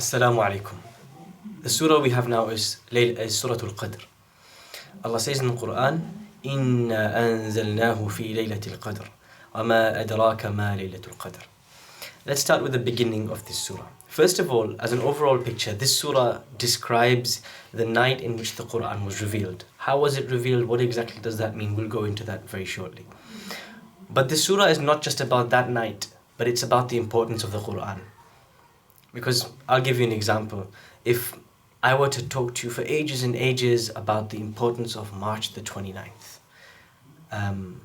Assalamu alaikum. The surah we have now is, Layl- is Surah Al-Qadr. Allah says in the Quran, إِنَّا أَنزَلْنَاهُ فِي لَيْلَةِ الْقَدْرِ وَمَا أَدْرَاكَ مَا لَيْلَةُ الْقَدْرِ Let's start with the beginning of this surah. First of all, as an overall picture, this surah describes the night in which the Quran was revealed. How was it revealed? What exactly does that mean? We'll go into that very shortly. But this surah is not just about that night, but it's about the importance of the Quran. Because I'll give you an example. If I were to talk to you for ages and ages about the importance of March the 29th, um,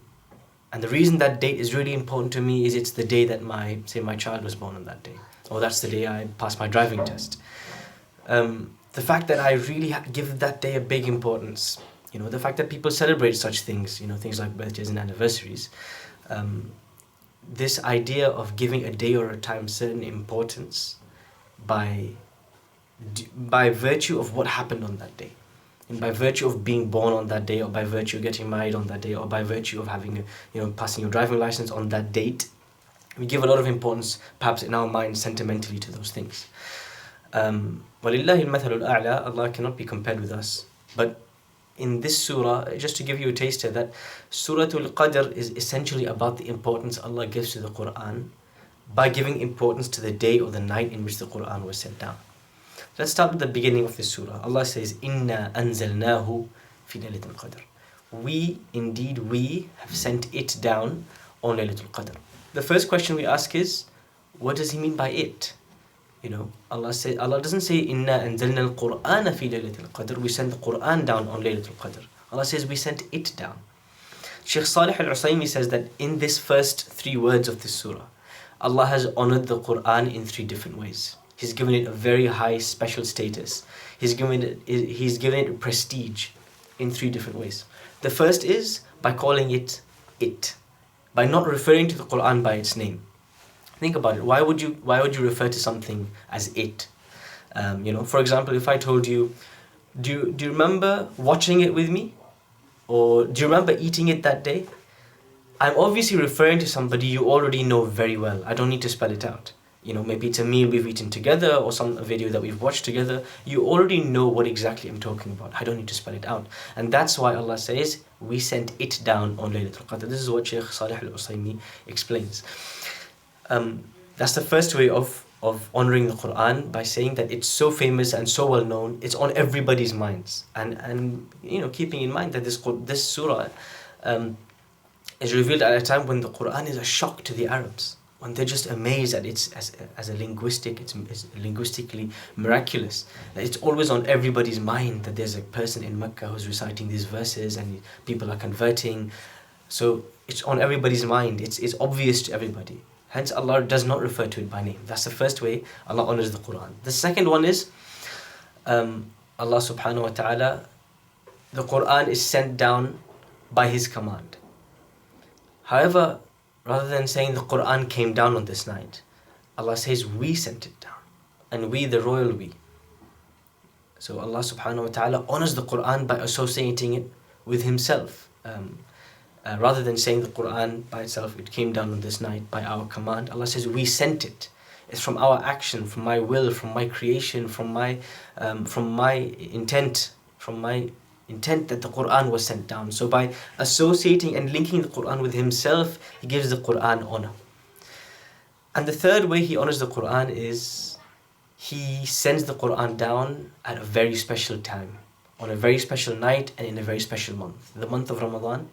and the reason that date is really important to me is it's the day that my, say, my child was born on that day, or that's the day I passed my driving test. Um, the fact that I really give that day a big importance, you know, the fact that people celebrate such things, you know, things like birthdays and anniversaries, um, this idea of giving a day or a time certain importance by, by virtue of what happened on that day. And by virtue of being born on that day, or by virtue of getting married on that day, or by virtue of having, a, you know, passing your driving license on that date, we give a lot of importance, perhaps in our minds, sentimentally to those things. Um, Allah cannot be compared with us. But in this surah, just to give you a taste of that Surah Al Qadr is essentially about the importance Allah gives to the Quran by giving importance to the day or the night in which the Quran was sent down. Let's start with the beginning of this surah. Allah says, Inna anzalnahu fi Laylatul Qadr. We, indeed, we have sent it down on Laylatul Qadr. The first question we ask is, what does He mean by it? You know, Allah say Allah doesn't say Inna anzalna al-Qur'ana fi Laylatul Qadr. We sent the Quran down on Laylatul Qadr. Allah says we sent it down. Sheikh Salih al-Usaymi says that in this first three words of this surah, Allah has honored the Quran in three different ways. He's given it a very high special status. He's given it he's given it prestige in three different ways. The first is by calling it it, by not referring to the Quran by its name. Think about it. Why would you why would you refer to something as it? Um, you know, for example, if I told you, do you, do you remember watching it with me, or do you remember eating it that day? I'm obviously referring to somebody you already know very well. I don't need to spell it out. You know, maybe it's a meal we've eaten together or some video that we've watched together. You already know what exactly I'm talking about. I don't need to spell it out. And that's why Allah says, we sent it down on Laylatul Qadr. This is what Shaykh Salih al-Usaymi explains. Um, that's the first way of, of honoring the Quran by saying that it's so famous and so well known, it's on everybody's minds. And, and you know, keeping in mind that this, this surah um, is revealed at a time when the Quran is a shock to the Arabs. When they're just amazed at its as, as a linguistic, it's, it's linguistically miraculous. That it's always on everybody's mind that there's a person in Mecca who's reciting these verses and people are converting. So it's on everybody's mind. It's, it's obvious to everybody. Hence, Allah does not refer to it by name. That's the first way Allah honors the Quran. The second one is um, Allah subhanahu wa ta'ala, the Quran is sent down by His command. However, rather than saying the Quran came down on this night, Allah says we sent it down. And we, the royal we. So Allah subhanahu wa ta'ala honors the Quran by associating it with Himself. Um, uh, rather than saying the Quran by itself, it came down on this night by our command, Allah says we sent it. It's from our action, from my will, from my creation, from my, um, from my intent, from my intent that the Quran was sent down. So by associating and linking the Quran with Himself, He gives the Quran honor. And the third way He honors the Quran is He sends the Quran down at a very special time, on a very special night, and in a very special month, the month of Ramadan.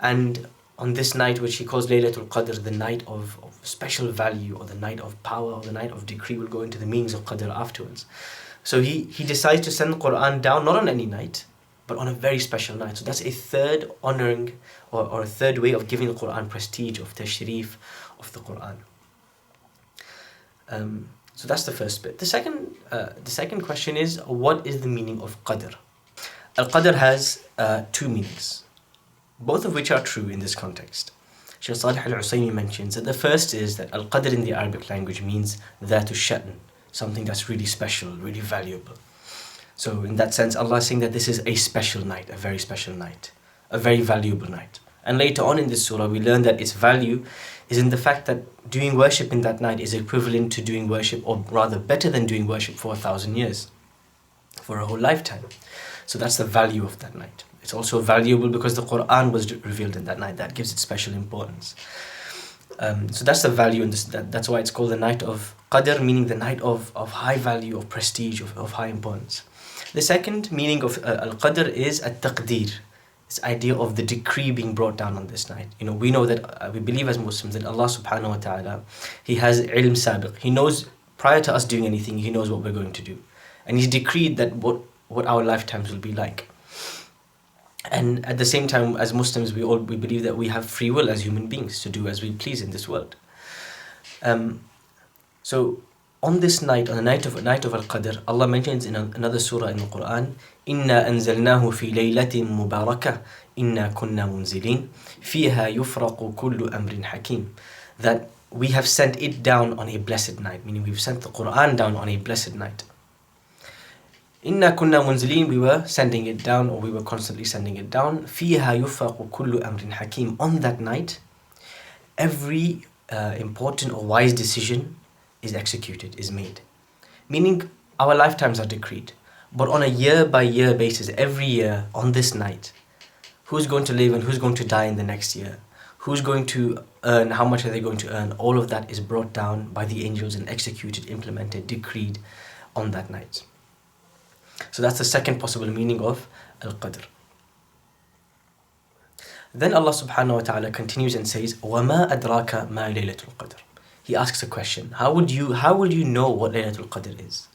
And on this night, which he calls Laylatul Qadr, the night of, of special value, or the night of power, or the night of decree, we'll go into the meanings of Qadr afterwards. So he, he decides to send the Quran down, not on any night, but on a very special night. So that's a third honoring, or, or a third way of giving the Quran prestige, of tashrif of the Quran. Um, so that's the first bit. The second, uh, the second question is, what is the meaning of Qadr? Al-Qadr has uh, two meanings both of which are true in this context. Shaykh Salih al-Usaymi mentions that the first is that al-qadr in the Arabic language means that sha'n, something that's really special, really valuable. So in that sense, Allah is saying that this is a special night, a very special night, a very valuable night. And later on in this surah, we learn that its value is in the fact that doing worship in that night is equivalent to doing worship, or rather better than doing worship for a thousand years, for a whole lifetime. So that's the value of that night. It's also valuable because the Quran was revealed in that night. That gives it special importance. Um, so that's the value and. That, that's why it's called the night of Qadr, meaning the night of, of high value, of prestige, of, of high importance. The second meaning of uh, Al Qadr is at taqdeer, this idea of the decree being brought down on this night. You know, we know that uh, we believe as Muslims that Allah subhanahu wa ta'ala, He has ilm sabiq. He knows prior to us doing anything, He knows what we're going to do. And He's decreed that what, what our lifetimes will be like and at the same time as muslims we all we believe that we have free will as human beings to do as we please in this world. Um, so on this night on the night of night of al-qadr allah mentions in another surah in the quran inna anzalnahu fi laylatin mubarakah inna kunna munzilin fiha yufraqu kullu amrin hakim. That we have sent it down on a blessed night meaning we've sent the quran down on a blessed night Inna kunna munzilin, we were sending it down or we were constantly sending it down. Fiha yufraqu kullu amrin hakim. On that night, every uh, important or wise decision is executed, is made. Meaning our lifetimes are decreed. But on a year by year basis, every year on this night, who's going to live and who's going to die in the next year? Who's going to earn? How much are they going to earn? All of that is brought down by the angels and executed, implemented, decreed on that night. So that's the second possible meaning of Al-Qadr. Then Allah subhanahu wa ta'ala continues and says, وَمَا أَدْرَاكَ مَا لَيْلَةُ الْقَدْرِ He asks a question. How would you how will you know what Laylatul Qadr is?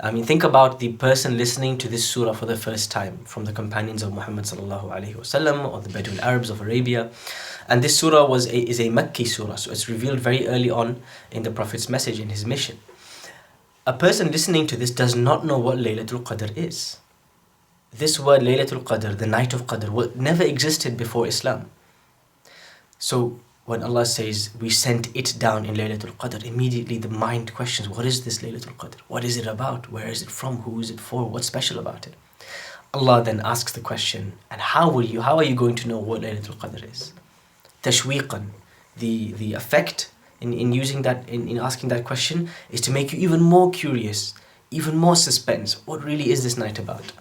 I mean, think about the person listening to this surah for the first time from the companions of Muhammad sallallahu alaihi wasallam or the Bedouin Arabs of Arabia. And this surah was a, is a Makki surah, so it's revealed very early on in the Prophet's message, in his mission a person listening to this does not know what Laylatul Qadr is. This word Laylatul Qadr, the night of Qadr, never existed before Islam. So when Allah says we sent it down in Laylatul Qadr, immediately the mind questions, what is this Laylatul Qadr? What is it about? Where is it from? Who is it for? What's special about it? Allah then asks the question, and how will you, how are you going to know what Laylatul Qadr is? Tashweeqan, the, the effect in, in using that, in, in asking that question, is to make you even more curious, even more suspense. What really is this night about?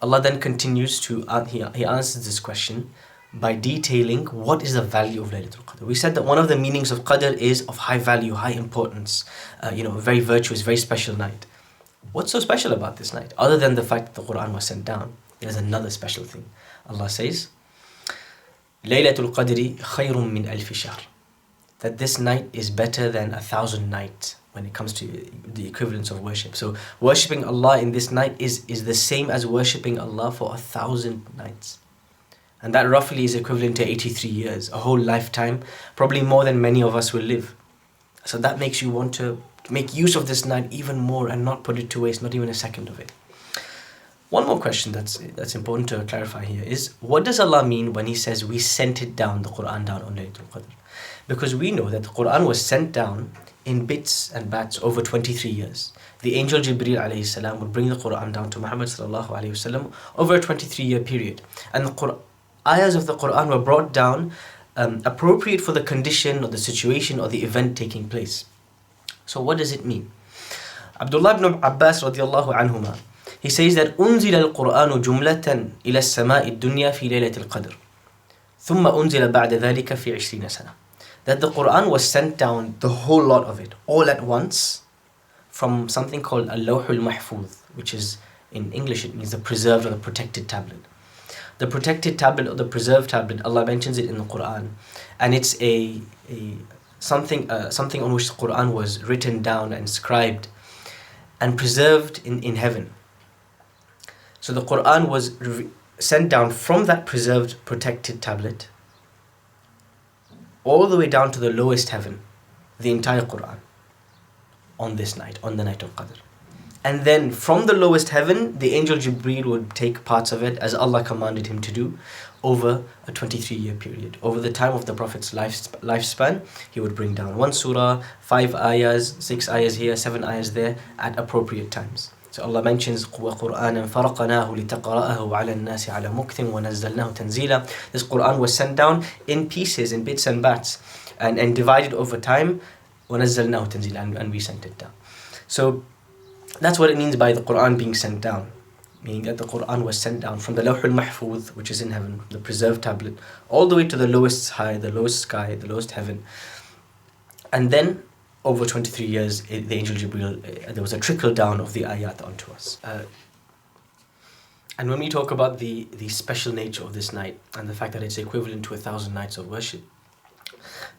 Allah then continues to, uh, he, he answers this question by detailing what is the value of Laylatul Qadr. We said that one of the meanings of Qadr is of high value, high importance, uh, you know, very virtuous, very special night. What's so special about this night? Other than the fact that the Quran was sent down, there's another special thing. Allah says, Laylatul Qadri khayrun min alfi shahr that this night is better than a thousand nights when it comes to the equivalence of worship. So worshipping Allah in this night is, is the same as worshipping Allah for a thousand nights. And that roughly is equivalent to 83 years, a whole lifetime, probably more than many of us will live. So that makes you want to make use of this night even more and not put it to waste, not even a second of it. One more question that's that's important to clarify here is what does Allah mean when He says we sent it down, the Quran down on Laylatul Qadr? Because we know that the Quran was sent down in bits and bats over 23 years. The angel Jibreel alayhi salam would bring the Quran down to Muhammad sallallahu alayhi wasallam over a 23 year period. And the Quran, ayahs of the Quran were brought down um, appropriate for the condition or the situation or the event taking place. So what does it mean? Abdullah ibn Abbas radiallahu anhuma, he says that أنزل القرآن جملة إلى السماء الدنيا في ليلة القدر ثم أنزل بعد ذلك في عشرين سنة that the Quran was sent down, the whole lot of it, all at once, from something called a Lawhul Mahfuz, which is in English it means the preserved or the protected tablet. The protected tablet or the preserved tablet, Allah mentions it in the Quran, and it's a, a something uh, something on which the Quran was written down and scribed and preserved in, in heaven. So the Quran was re- sent down from that preserved protected tablet all the way down to the lowest heaven, the entire Quran, on this night, on the night of Qadr. And then from the lowest heaven, the angel Jibreel would take parts of it as Allah commanded him to do over a 23 year period. Over the time of the Prophet's life, lifespan, he would bring down one surah, five ayahs, six ayahs here, seven ayahs there at appropriate times. So Allah mentions وَقُرْآنًا فَرَقَنَاهُ لِتَقْرَأَهُ عَلَى النَّاسِ عَلى مُكْتٍ وَنَزَّلْنَاهُ تَنزِيلًا This Quran was sent down in pieces, in bits and bats, and, and divided over time. وَنَزَّلْنَاهُ تَنزِيلًا and, and we sent it down. So that's what it means by the Quran being sent down. Meaning that the Quran was sent down from the Lawh al-Mahfuz, which is in heaven, the preserved tablet, all the way to the lowest high, the lowest sky, the lowest heaven. And then over 23 years, the angel Jibril, uh, there was a trickle down of the ayat onto us. Uh, and when we talk about the, the special nature of this night and the fact that it's equivalent to a thousand nights of worship,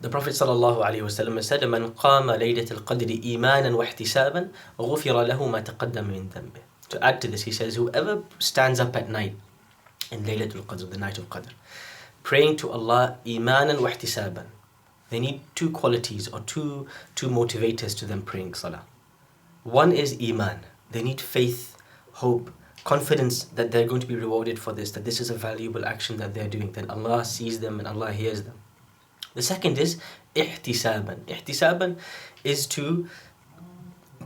the Prophet ﷺ said, من قام ليلة القدر إيمانا واحتسابا غفر له ما تقدم من ذنبه. To add to this, he says, whoever stands up at night in Laylatul Qadr, the night of Qadr, praying to Allah imanan wa ihtisaban, they need two qualities or two, two motivators to them praying salah. One is iman. They need faith, hope, confidence that they're going to be rewarded for this, that this is a valuable action that they're doing, that Allah sees them and Allah hears them. The second is ihtisaban. Ihtisaban is to,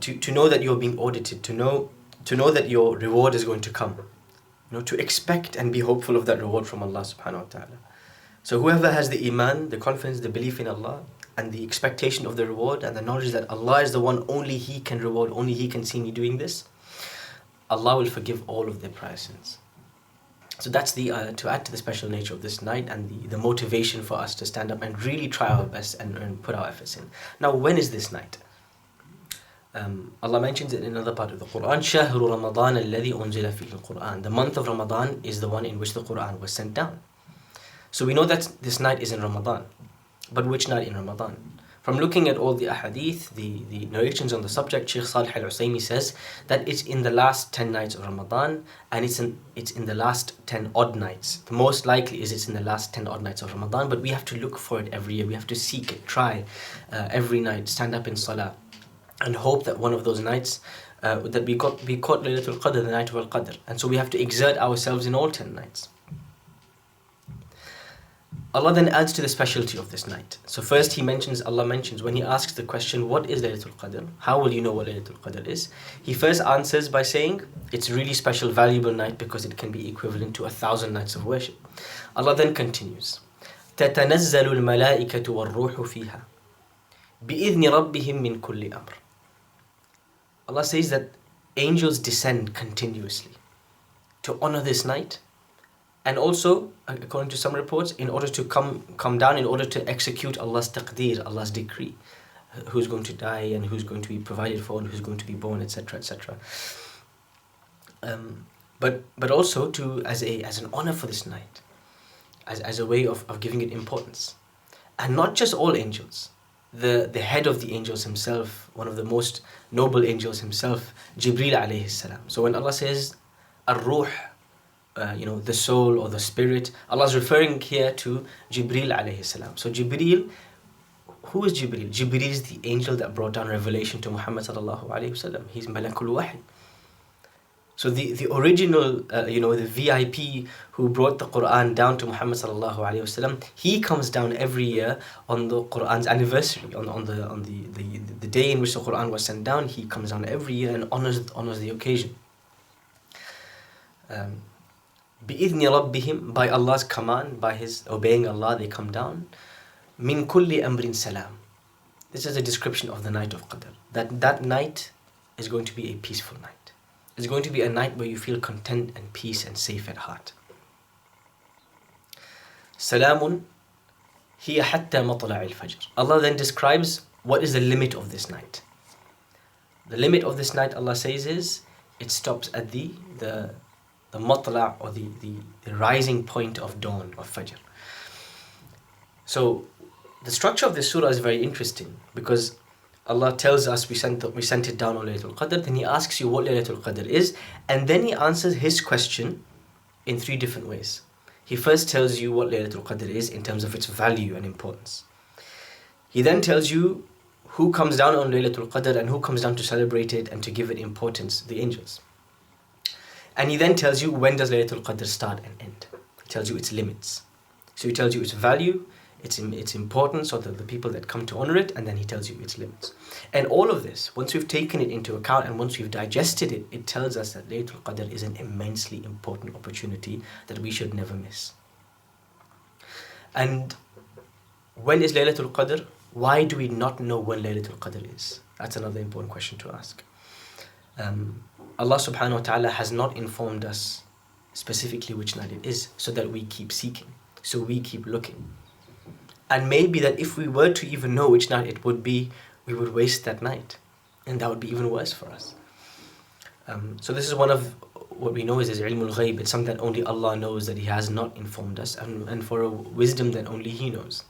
to, to know that you're being audited, to know, to know that your reward is going to come. You know, to expect and be hopeful of that reward from Allah subhanahu wa ta'ala. So whoever has the iman, the confidence, the belief in Allah, and the expectation of the reward, and the knowledge that Allah is the one only He can reward, only He can see me doing this, Allah will forgive all of their prior sins. So that's the uh, to add to the special nature of this night and the, the motivation for us to stand up and really try our best and, and put our efforts in. Now, when is this night? Um, Allah mentions it in another part of the Quran. شهر رمضان الذي أنزل فيه القرآن. The month of Ramadan is the one in which the Quran was sent down. So we know that this night is in Ramadan. But which night in Ramadan? From looking at all the ahadith, the, the narrations on the subject, Sheikh Salih al Usaymi says that it's in the last 10 nights of Ramadan and it's in, it's in the last 10 odd nights. The most likely is it's in the last 10 odd nights of Ramadan, but we have to look for it every year. We have to seek it, try uh, every night, stand up in Salah, and hope that one of those nights uh, that we got we caught Laylatul Qadr, the night of Al Qadr. And so we have to exert ourselves in all 10 nights. Allah then adds to the specialty of this night. So first he mentions, Allah mentions, when he asks the question, what is Laylatul Qadr? How will you know what Laylatul Qadr is? He first answers by saying, it's a really special, valuable night because it can be equivalent to a thousand nights of worship. Allah then continues, تتنزل الملائكة والروح فيها بإذن ربهم من كل أمر. Allah says that angels descend continuously to honor this night and also according to some reports in order to come come down in order to execute Allah's taqdeer Allah's decree who's going to die and who's going to be provided for and who's going to be born etc etc um, but but also to as a as an honor for this night as, as a way of, of giving it importance. And not just all angels. The the head of the angels himself one of the most noble angels himself Jibril alayhi salam. So when Allah says ar-ruh uh, you know, the soul or the spirit. Allah is referring here to Jibril alayhi salam. So Jibril, who is Jibril? Jibril is the angel that brought down revelation to Muhammad sallallahu alayhi wasallam. He's Malakul Wahi. So the, the original, uh, you know, the VIP who brought the Quran down to Muhammad sallallahu alayhi wasallam, he comes down every year on the Quran's anniversary, on, on the on the, the, the day in which the Quran was sent down. He comes down every year and honors honors the occasion. Um, بِإِذْنِ رَبِّهِمْ By Allah's command, by His obeying Allah, they come down. مِن كُلِّ أَمْرٍ salam. This is a description of the night of Qadr. That that night is going to be a peaceful night. It's going to be a night where you feel content and peace and safe at heart. Salamun hiya hatta matla' al-fajr. Allah then describes what is the limit of this night. The limit of this night, Allah says, is it stops at the the the matla or the, the, the rising point of dawn of Fajr. So the structure of this surah is very interesting because Allah tells us we sent, we sent it down on Laylatul Qadr, then He asks you what Laylatul Qadr is, and then He answers His question in three different ways. He first tells you what Laylatul Qadr is in terms of its value and importance. He then tells you who comes down on Laylatul Qadr and who comes down to celebrate it and to give it importance, the angels. And he then tells you when does Laylatul Qadr start and end. He tells you its limits. So he tells you its value, its, its importance or the, the people that come to honor it, and then he tells you its limits. And all of this, once we've taken it into account and once we've digested it, it tells us that Laylatul Qadr is an immensely important opportunity that we should never miss. And when is Laylatul Qadr? Why do we not know when Laylatul Qadr is? That's another important question to ask. Um, Allah subhanahu wa ta'ala has not informed us specifically which night it is so that we keep seeking, so we keep looking. And maybe that if we were to even know which night it would be, we would waste that night. And that would be even worse for us. Um, so this is one of what we know is, is ilmul ghaib. It's something that only Allah knows that He has not informed us, and, and for a wisdom that only He knows.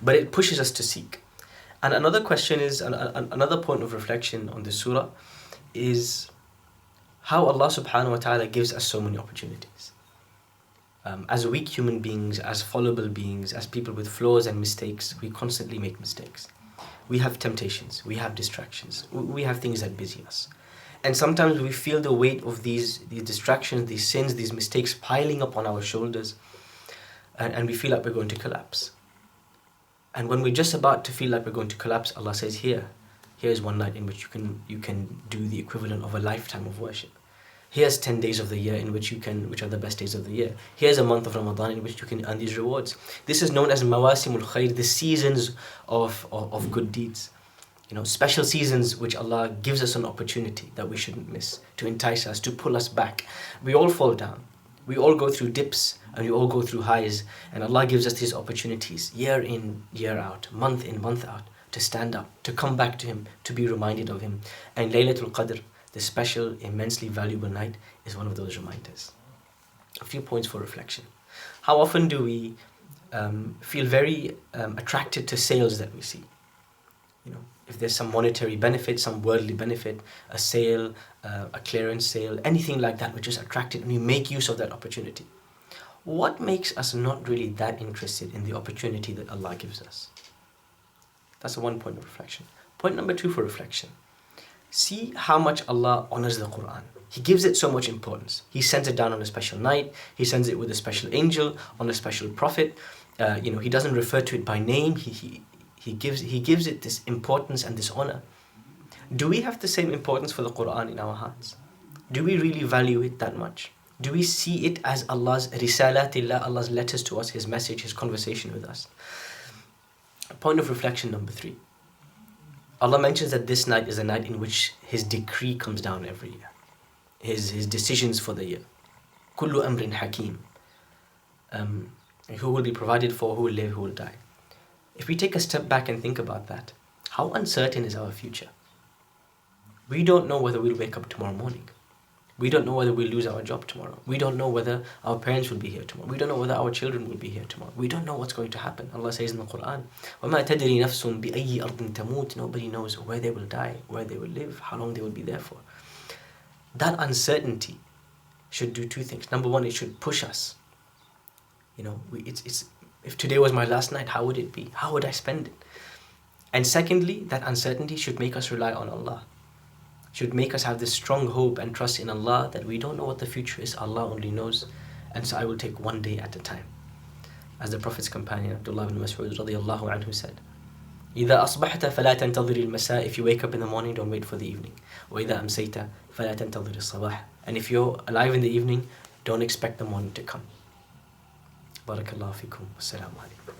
But it pushes us to seek. And another question is, another point of reflection on this surah is how Allah subhanahu wa ta'ala gives us so many opportunities. Um, as weak human beings, as fallible beings, as people with flaws and mistakes, we constantly make mistakes. We have temptations, we have distractions, we have things that busy us. And sometimes we feel the weight of these, these distractions, these sins, these mistakes piling up on our shoulders, and, and we feel like we're going to collapse. And when we're just about to feel like we're going to collapse, Allah says, Here, here's one night in which you can you can do the equivalent of a lifetime of worship. Here's 10 days of the year in which you can, which are the best days of the year. Here's a month of Ramadan in which you can earn these rewards. This is known as Mawasimul Khair, the seasons of, of, of good deeds. You know, special seasons which Allah gives us an opportunity that we shouldn't miss to entice us, to pull us back. We all fall down. We all go through dips and we all go through highs. And Allah gives us these opportunities year in, year out, month in, month out, to stand up, to come back to Him, to be reminded of Him. And Laylatul Qadr the special, immensely valuable night is one of those reminders. A few points for reflection. How often do we um, feel very um, attracted to sales that we see? You know, if there's some monetary benefit, some worldly benefit, a sale, uh, a clearance sale, anything like that, which is attracted, and we make use of that opportunity. What makes us not really that interested in the opportunity that Allah gives us? That's a one point of reflection. Point number two for reflection see how much Allah honors the Quran. He gives it so much importance. He sends it down on a special night. He sends it with a special angel on a special prophet. Uh, you know, he doesn't refer to it by name. He, he, he, gives, he gives it this importance and this honor. Do we have the same importance for the Quran in our hearts? Do we really value it that much? Do we see it as Allah's risalatillah, Allah's letters to us, His message, His conversation with us? Point of reflection number three. Allah mentions that this night is a night in which His decree comes down every year, His, his decisions for the year. Kullu amrin hakim. Um, who will be provided for, who will live, who will die. If we take a step back and think about that, how uncertain is our future? We don't know whether we'll wake up tomorrow morning. We don't know whether we'll lose our job tomorrow. We don't know whether our parents will be here tomorrow. We don't know whether our children will be here tomorrow. We don't know what's going to happen. Allah says in the Quran, وَمَا تَدْرِي نَفْسٌ بِأَيِّ أَرْضٍ تَمُوتُ Nobody knows where they will die, where they will live, how long they will be there for. That uncertainty should do two things. Number one, it should push us. You know, we, it's, it's, if today was my last night, how would it be? How would I spend it? And secondly, that uncertainty should make us rely on Allah should make us have this strong hope and trust in Allah that we don't know what the future is, Allah only knows. And so I will take one day at a time. As the Prophet's companion Abdullah ibn Mas'ud radiallahu anhu said, إذا أصبحت فلا تنتظر المساء If you wake up in the morning, don't wait for the evening. وإذا أمسيت فلا تنتظر الصباح And if you're alive in the evening, don't expect the morning to come. بارك الله فيكم والسلام عليكم